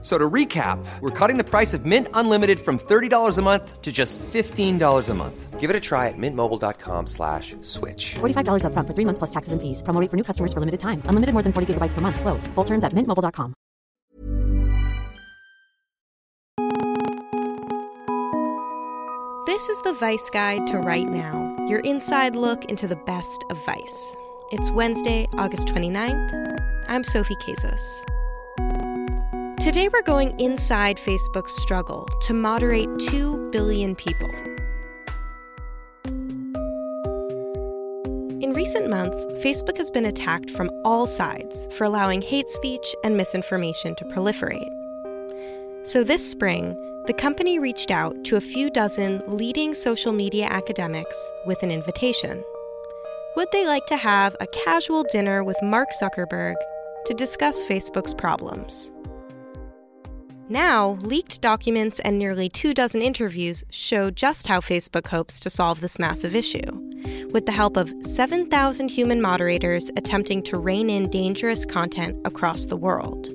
So to recap, we're cutting the price of Mint Unlimited from $30 a month to just $15 a month. Give it a try at mintmobile.com slash switch. $45 upfront for three months plus taxes and fees. Promo rate for new customers for limited time. Unlimited more than 40 gigabytes per month. Slows. Full terms at mintmobile.com. This is the Vice Guide to Right Now, your inside look into the best of Vice. It's Wednesday, August 29th. I'm Sophie Casas. Today, we're going inside Facebook's struggle to moderate 2 billion people. In recent months, Facebook has been attacked from all sides for allowing hate speech and misinformation to proliferate. So this spring, the company reached out to a few dozen leading social media academics with an invitation. Would they like to have a casual dinner with Mark Zuckerberg to discuss Facebook's problems? Now, leaked documents and nearly two dozen interviews show just how Facebook hopes to solve this massive issue, with the help of 7,000 human moderators attempting to rein in dangerous content across the world.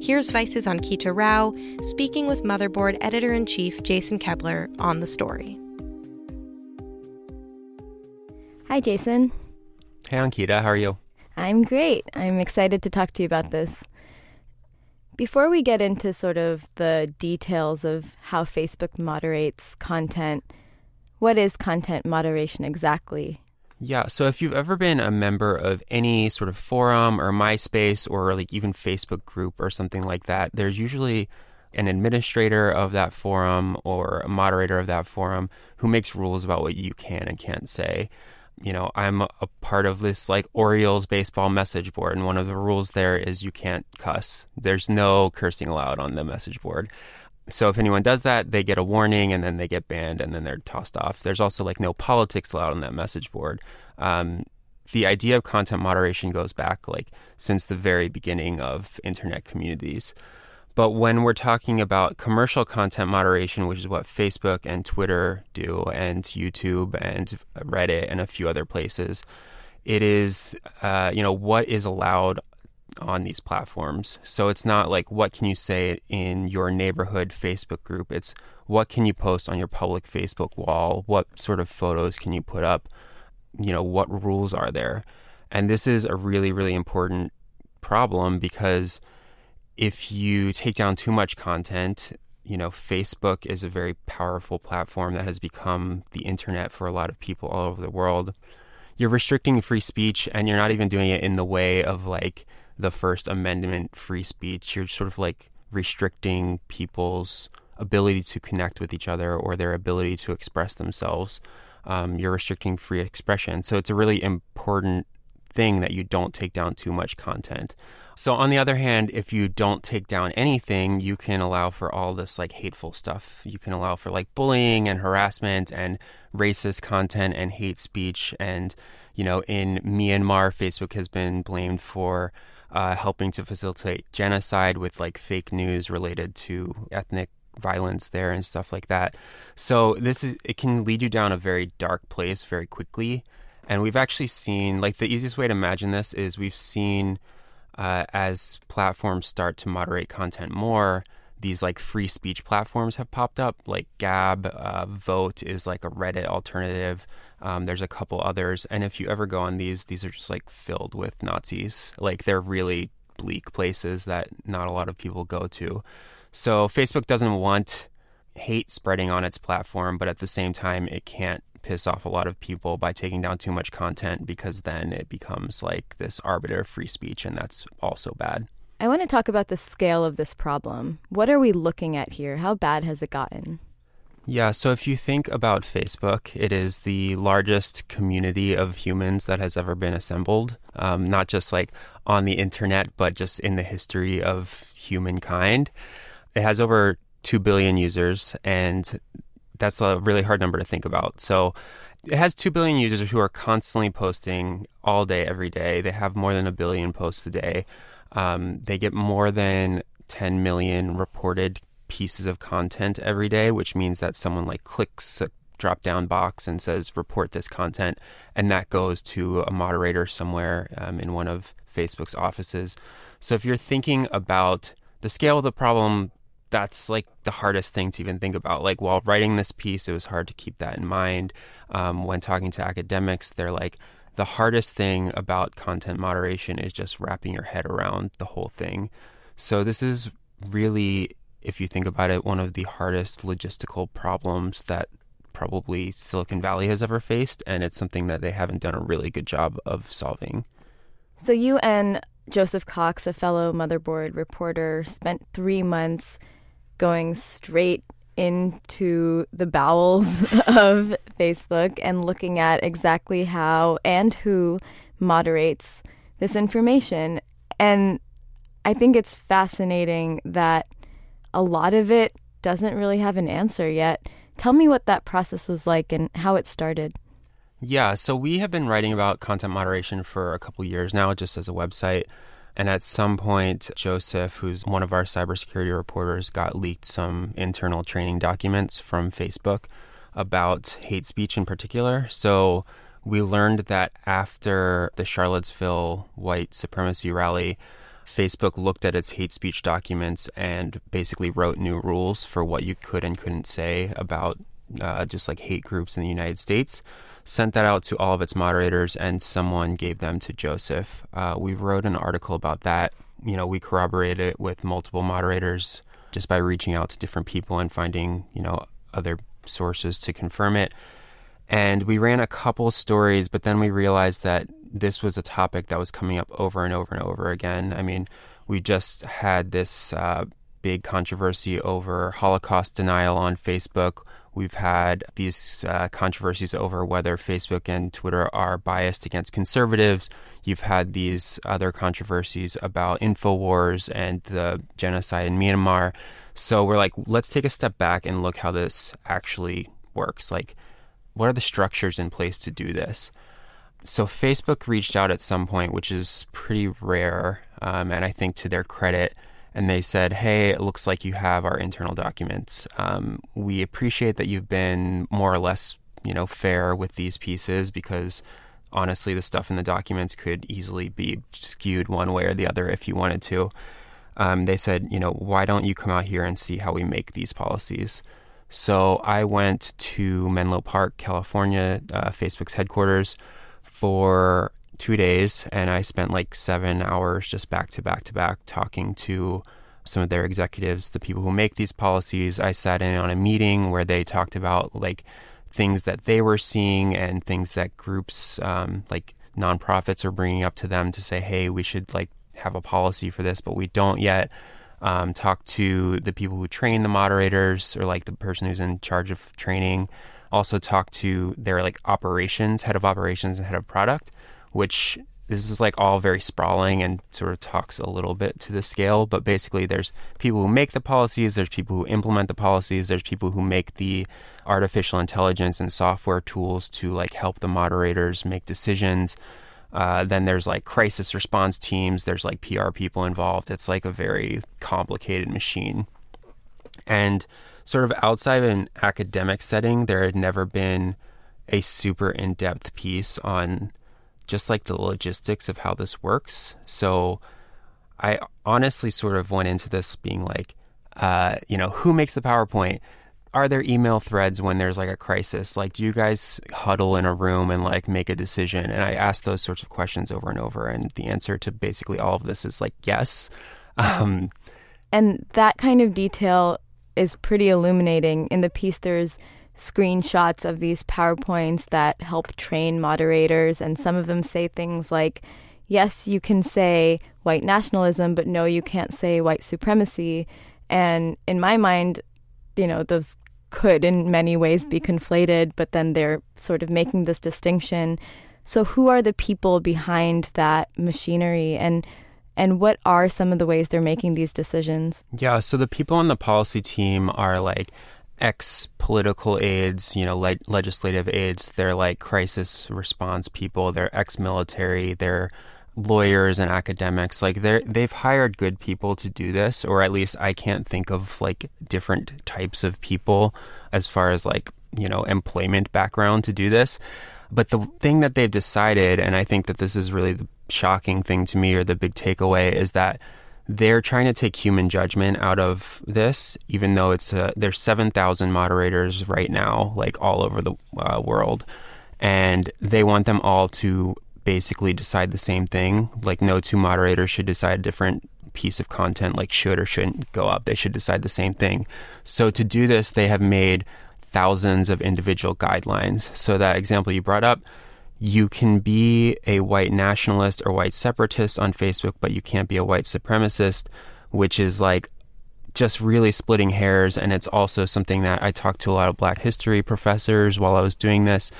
Here's Vice's Ankita Rao speaking with Motherboard editor in chief Jason Koebler on the story. Hi, Jason. Hey, Ankita, how are you? I'm great. I'm excited to talk to you about this. Before we get into sort of the details of how Facebook moderates content, what is content moderation exactly? Yeah, so if you've ever been a member of any sort of forum or MySpace or like even Facebook group or something like that, there's usually an administrator of that forum or a moderator of that forum who makes rules about what you can and can't say you know, I'm a part of this like Orioles baseball message board, and one of the rules there is you can't cuss. There's no cursing allowed on the message board. So if anyone does that, they get a warning and then they get banned and then they're tossed off. There's also like no politics allowed on that message board. Um, the idea of content moderation goes back like since the very beginning of internet communities. But when we're talking about commercial content moderation, which is what Facebook and Twitter do, and YouTube and Reddit and a few other places, it is, uh, you know, what is allowed on these platforms. So it's not like what can you say in your neighborhood Facebook group. It's what can you post on your public Facebook wall? What sort of photos can you put up? You know, what rules are there? And this is a really, really important problem because if you take down too much content, you know, Facebook is a very powerful platform that has become the internet for a lot of people all over the world. You're restricting free speech and you're not even doing it in the way of like the First Amendment free speech. You're sort of like restricting people's ability to connect with each other or their ability to express themselves. Um, you're restricting free expression. So it's a really important thing that you don't take down too much content. So, on the other hand, if you don't take down anything, you can allow for all this like hateful stuff. You can allow for like bullying and harassment and racist content and hate speech. And, you know, in Myanmar, Facebook has been blamed for uh, helping to facilitate genocide with like fake news related to ethnic violence there and stuff like that. So, this is, it can lead you down a very dark place very quickly. And we've actually seen, like, the easiest way to imagine this is we've seen uh, as platforms start to moderate content more, these like free speech platforms have popped up, like Gab, uh, Voat is like a Reddit alternative. Um, there's a couple others, and if you ever go on these, these are just like filled with Nazis. Like they're really bleak places that not a lot of people go to. So Facebook doesn't want hate spreading on its platform, but at the same time, it can't piss off a lot of people by taking down too much content because then it becomes like this arbiter of free speech, and that's also bad. I want to talk about the scale of this problem. What are we looking at here? How bad has it gotten? Yeah, so if you think about Facebook, it is the largest community of humans that has ever been assembled, um, not just like on the internet, but just in the history of humankind. It has over 2 billion users, and that's a really hard number to think about. So it has 2 billion users who are constantly posting all day, every day. They have more than a billion posts a day. Um, they get more than 10 million reported pieces of content every day, which means that someone like clicks a drop down box and says report this content, and that goes to a moderator somewhere um, in one of Facebook's offices. So if you're thinking about the scale of the problem, that's like the hardest thing to even think about. Like while writing this piece, it was hard to keep that in mind. Um, when talking to academics, they're like, the hardest thing about content moderation is just wrapping your head around the whole thing. So this is really, if you think about it, one of the hardest logistical problems that probably Silicon Valley has ever faced, and it's something that they haven't done a really good job of solving. So you and Joseph Cox, a fellow motherboard reporter, spent three months going straight into the bowels of Facebook and looking at exactly how and who moderates this information. And I think it's fascinating that a lot of it doesn't really have an answer yet. Tell me what that process was like and how it started. Yeah, so we have been writing about content moderation for a couple years now, just as a website. And at some point, Joseph, who's one of our cybersecurity reporters, got leaked some internal training documents from Facebook about hate speech in particular. So we learned that after the Charlottesville white supremacy rally, Facebook looked at its hate speech documents and basically wrote new rules for what you could and couldn't say about uh, just like hate groups in the United States sent that out to all of its moderators, and someone gave them to Joseph. Uh, we wrote an article about that. You know, we corroborated it with multiple moderators just by reaching out to different people and finding, you know, other sources to confirm it. And we ran a couple stories, but then we realized that this was a topic that was coming up over and over and over again. I mean, we just had this uh, big controversy over Holocaust denial on Facebook. We've had these uh, controversies over whether Facebook and Twitter are biased against conservatives. You've had these other controversies about InfoWars and the genocide in Myanmar. So we're like, let's take a step back and look how this actually works. Like, what are the structures in place to do this? So Facebook reached out at some point, which is pretty rare, um, and I think to their credit, and they said, Hey, it looks like you have our internal documents. Um, we appreciate that you've been more or less, you know, fair with these pieces because honestly, the stuff in the documents could easily be skewed one way or the other if you wanted to. Um, they said, you know, why don't you come out here and see how we make these policies? So I went to Menlo Park, California, uh, Facebook's headquarters, for two days, and I spent like seven hours just back to back to back talking to some of their executives, the people who make these policies. I sat in on a meeting where they talked about like things that they were seeing and things that groups um, like nonprofits are bringing up to them to say, hey, we should like have a policy for this, but we don't yet. Um, talk to the people who train the moderators or like the person who's in charge of training. Also talk to their like operations, head of operations and head of product which this is like all very sprawling and sort of talks a little bit to the scale, but basically there's people who make the policies, there's people who implement the policies, there's people who make the artificial intelligence and software tools to like help the moderators make decisions. Uh, then there's like crisis response teams, there's like PR people involved. It's like a very complicated machine. And sort of outside of an academic setting, there had never been a super in depth piece on just like the logistics of how this works. So I honestly sort of went into this being like, uh, you know, who makes the PowerPoint? Are there email threads when there's like a crisis? Like, do you guys huddle in a room and like make a decision? And I asked those sorts of questions over and over. And the answer to basically all of this is like, yes. Um, and that kind of detail is pretty illuminating. In the piece, there's screenshots of these PowerPoints that help train moderators, and some of them say things like, yes, you can say white nationalism, but no, you can't say white supremacy. And in my mind, you know, those could in many ways be mm-hmm. conflated, but then they're sort of making this distinction. So who are the people behind that machinery and and what are some of the ways they're making these decisions? Yeah, so the people on the policy team are like ex political aides, you know, le- legislative aides. They're like crisis response people. They're ex military. They're lawyers and academics like they they've hired good people to do this or at least I can't think of like different types of people as far as like you know employment background to do this but the thing that they've decided and I think that this is really the shocking thing to me or the big takeaway is that they're trying to take human judgment out of this even though it's uh, there's 7,000 moderators right now like all over the uh, world and they want them all to basically decide the same thing. Like, no two moderators should decide a different piece of content, like should or shouldn't go up. They should decide the same thing. So, to do this, they have made thousands of individual guidelines. So, that example you brought up, you can be a white nationalist or white separatist on Facebook, but you can't be a white supremacist, which is like just really splitting hairs. And it's also something that I talked to a lot of black history professors while I was doing this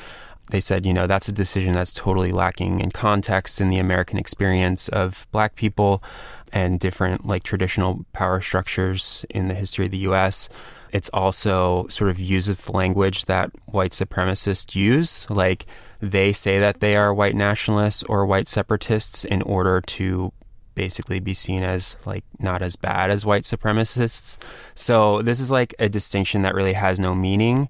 they said, you know, that's a decision that's totally lacking in context in the American experience of black people and different like traditional power structures in the history of the US. It's also sort of uses the language that white supremacists use. Like they say that they are white nationalists or white separatists in order to basically be seen as like not as bad as white supremacists. So this is like a distinction that really has no meaning.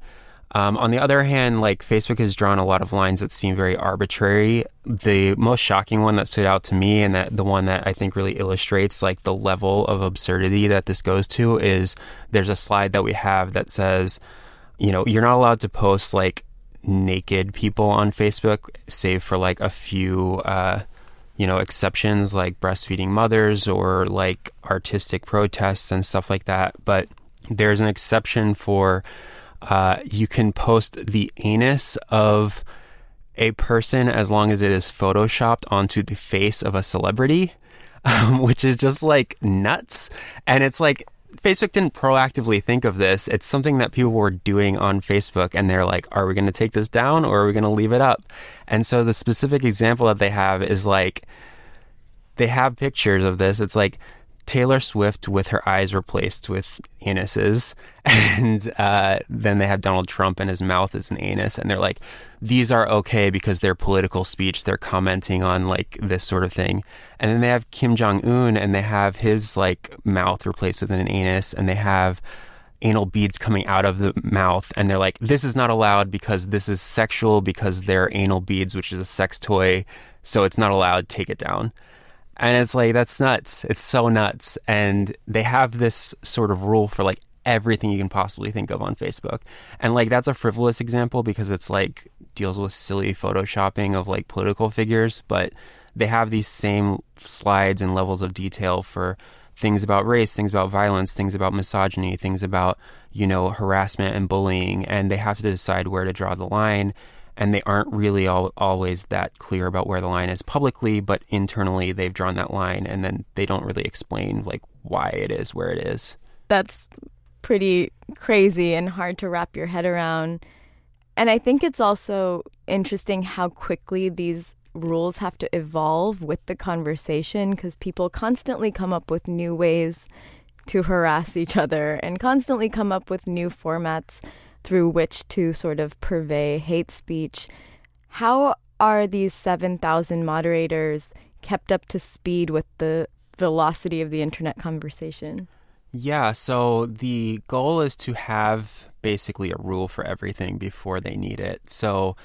Um, on the other hand, like Facebook has drawn a lot of lines that seem very arbitrary. The most shocking one that stood out to me, and that the one that I think really illustrates like the level of absurdity that this goes to, is there's a slide that we have that says, you know, you're not allowed to post like naked people on Facebook, save for like a few, uh, you know, exceptions like breastfeeding mothers or like artistic protests and stuff like that. But there's an exception for uh, you can post the anus of a person as long as it is photoshopped onto the face of a celebrity, um, which is just like nuts. And it's like Facebook didn't proactively think of this. It's something that people were doing on Facebook, and they're like, are we going to take this down or are we going to leave it up? And so the specific example that they have is like, they have pictures of this. It's like, Taylor Swift with her eyes replaced with anuses. And uh, then they have Donald Trump and his mouth is an anus. And they're like, these are okay because they're political speech. They're commenting on like this sort of thing. And then they have Kim Jong un and they have his like mouth replaced with an anus. And they have anal beads coming out of the mouth. And they're like, this is not allowed because this is sexual because they're anal beads, which is a sex toy. So it's not allowed. Take it down. And it's like, that's nuts. It's so nuts. And they have this sort of rule for like everything you can possibly think of on Facebook. And like, that's a frivolous example because it's like deals with silly photoshopping of like political figures. But they have these same slides and levels of detail for things about race, things about violence, things about misogyny, things about, you know, harassment and bullying. And they have to decide where to draw the line and they aren't really all, always that clear about where the line is publicly, but internally they've drawn that line, and then they don't really explain like why it is where it is. That's pretty crazy and hard to wrap your head around. And I think it's also interesting how quickly these rules have to evolve with the conversation because people constantly come up with new ways to harass each other and constantly come up with new formats through which to sort of purvey hate speech. How are these 7,000 moderators kept up to speed with the velocity of the internet conversation? Yeah, so the goal is to have basically a rule for everything before they need it. So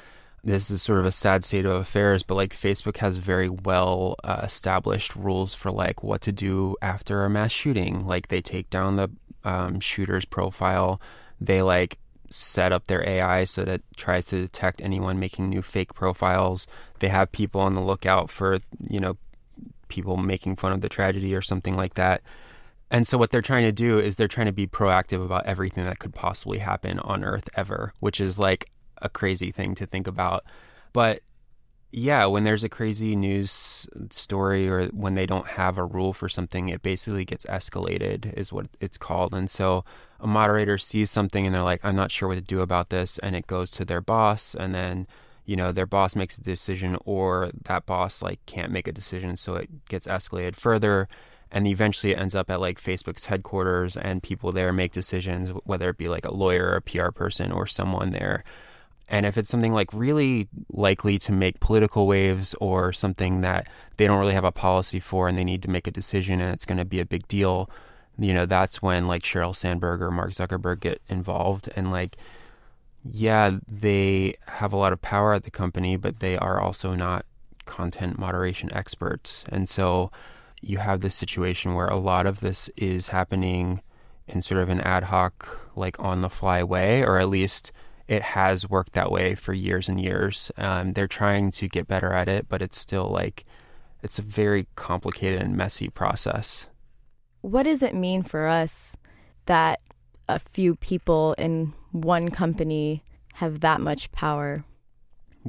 this is sort of a sad state of affairs, but like Facebook has very well uh, established rules for like what to do after a mass shooting. Like they take down the um, shooter's profile, they like set up their AI so that tries to detect anyone making new fake profiles. They have people on the lookout for, you know, people making fun of the tragedy or something like that. And so what they're trying to do is they're trying to be proactive about everything that could possibly happen on Earth ever, which is like a crazy thing to think about. But yeah, when there's a crazy news story or when they don't have a rule for something, it basically gets escalated, is what it's called. And so a moderator sees something and they're like, I'm not sure what to do about this. And it goes to their boss. And then, you know, their boss makes a decision or that boss like can't make a decision. So it gets escalated further. And eventually it ends up at like Facebook's headquarters and people there make decisions, whether it be like a lawyer, a PR person, or someone there. And if it's something like really likely to make political waves or something that they don't really have a policy for and they need to make a decision and it's going to be a big deal, you know, that's when like Sheryl Sandberg or Mark Zuckerberg get involved. And like, yeah, they have a lot of power at the company, but they are also not content moderation experts. And so you have this situation where a lot of this is happening in sort of an ad hoc, like on the fly way, or at least it has worked that way for years and years. Um, they're trying to get better at it, but it's still like it's a very complicated and messy process. What does it mean for us that a few people in one company have that much power?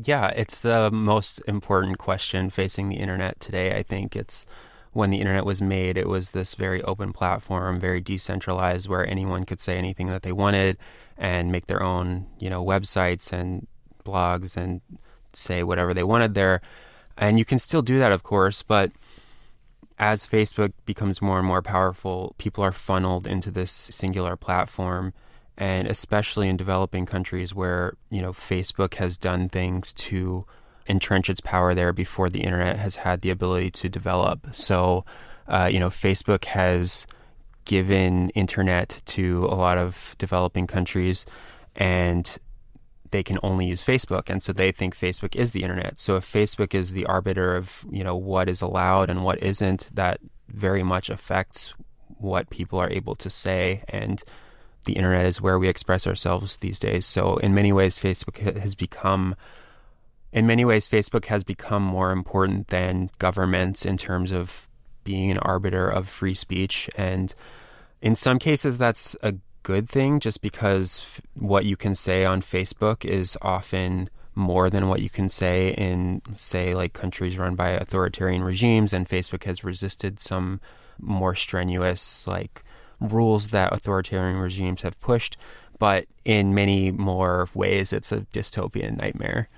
Yeah, it's the most important question facing the internet today. I think it's when the internet was made, it was this very open platform, very decentralized, where anyone could say anything that they wanted and make their own, you know, websites and blogs and say whatever they wanted there. And you can still do that, of course, but as Facebook becomes more and more powerful, people are funneled into this singular platform. And especially in developing countries where, you know, Facebook has done things to entrench its power there before the internet has had the ability to develop. So, uh, you know, Facebook has given internet to a lot of developing countries and they can only use Facebook and so they think Facebook is the internet. So if Facebook is the arbiter of, you know, what is allowed and what isn't, that very much affects what people are able to say and the internet is where we express ourselves these days. So in many ways Facebook has become in many ways, Facebook has become more important than governments in terms of being an arbiter of free speech. And in some cases, that's a good thing just because what you can say on Facebook is often more than what you can say in, say, like countries run by authoritarian regimes. And Facebook has resisted some more strenuous, like, rules that authoritarian regimes have pushed. But in many more ways, it's a dystopian nightmare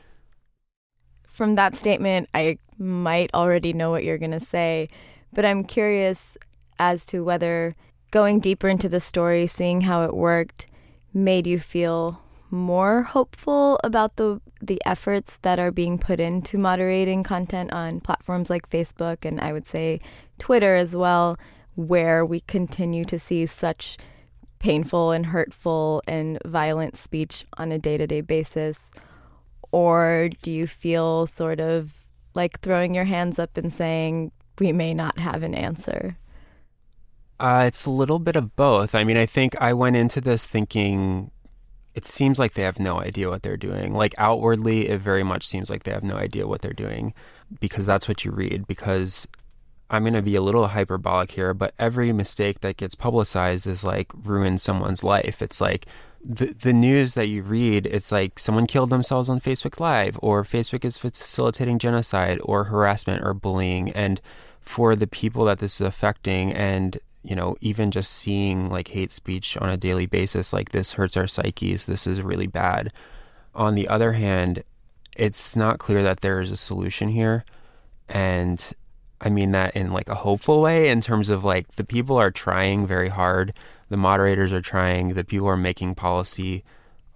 from that statement, I might already know what you're going to say, but I'm curious as to whether going deeper into the story, seeing how it worked, made you feel more hopeful about the the efforts that are being put into moderating content on platforms like Facebook and I would say Twitter as well, where we continue to see such painful and hurtful and violent speech on a day-to-day basis or do you feel sort of like throwing your hands up and saying, we may not have an answer? Uh, it's a little bit of both. I mean, I think I went into this thinking it seems like they have no idea what they're doing. Like outwardly, it very much seems like they have no idea what they're doing because that's what you read. Because I'm going to be a little hyperbolic here, but every mistake that gets publicized is like ruins someone's life. It's like the the news that you read, it's like someone killed themselves on Facebook Live, or Facebook is facilitating genocide, or harassment, or bullying, and for the people that this is affecting, and you know, even just seeing like hate speech on a daily basis, like this hurts our psyches. This is really bad. On the other hand, it's not clear that there is a solution here, and I mean that in like a hopeful way, in terms of like the people are trying very hard the moderators are trying, the people who are making policy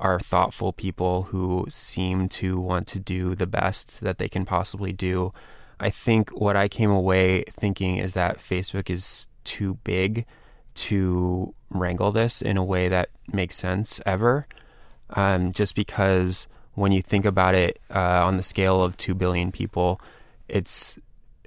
are thoughtful people who seem to want to do the best that they can possibly do. I think what I came away thinking is that Facebook is too big to wrangle this in a way that makes sense ever. Um, just because when you think about it uh, on the scale of 2 billion people, it's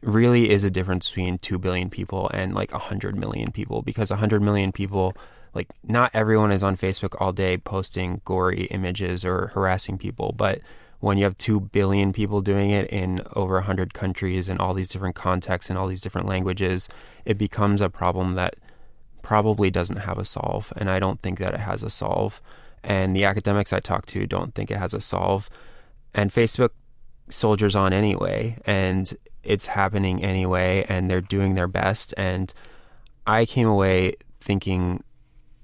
really is a difference between 2 billion people and like 100 million people because 100 million people like not everyone is on Facebook all day posting gory images or harassing people but when you have 2 billion people doing it in over 100 countries in all these different contexts and all these different languages it becomes a problem that probably doesn't have a solve and I don't think that it has a solve. And the academics I talk to don't think it has a solve. And Facebook soldiers on anyway and it's happening anyway and they're doing their best. And I came away thinking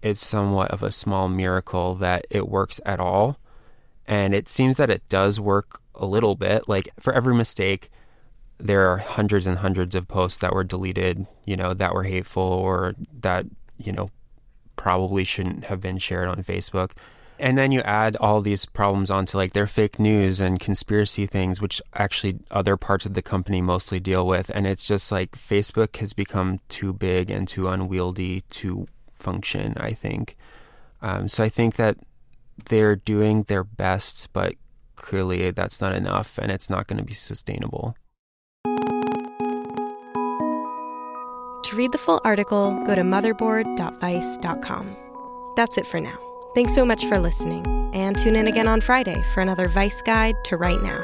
it's somewhat of a small miracle that it works at all and it seems that it does work a little bit like for every mistake there are hundreds and hundreds of posts that were deleted you know that were hateful or that you know probably shouldn't have been shared on Facebook And then you add all these problems onto like their fake news and conspiracy things, which actually other parts of the company mostly deal with. And it's just like Facebook has become too big and too unwieldy to function, I think. Um, so I think that they're doing their best, but clearly that's not enough and it's not going to be sustainable. To read the full article, go to motherboard.vice.com. That's it for now. Thanks so much for listening, and tune in again on Friday for another Vice Guide to Right Now.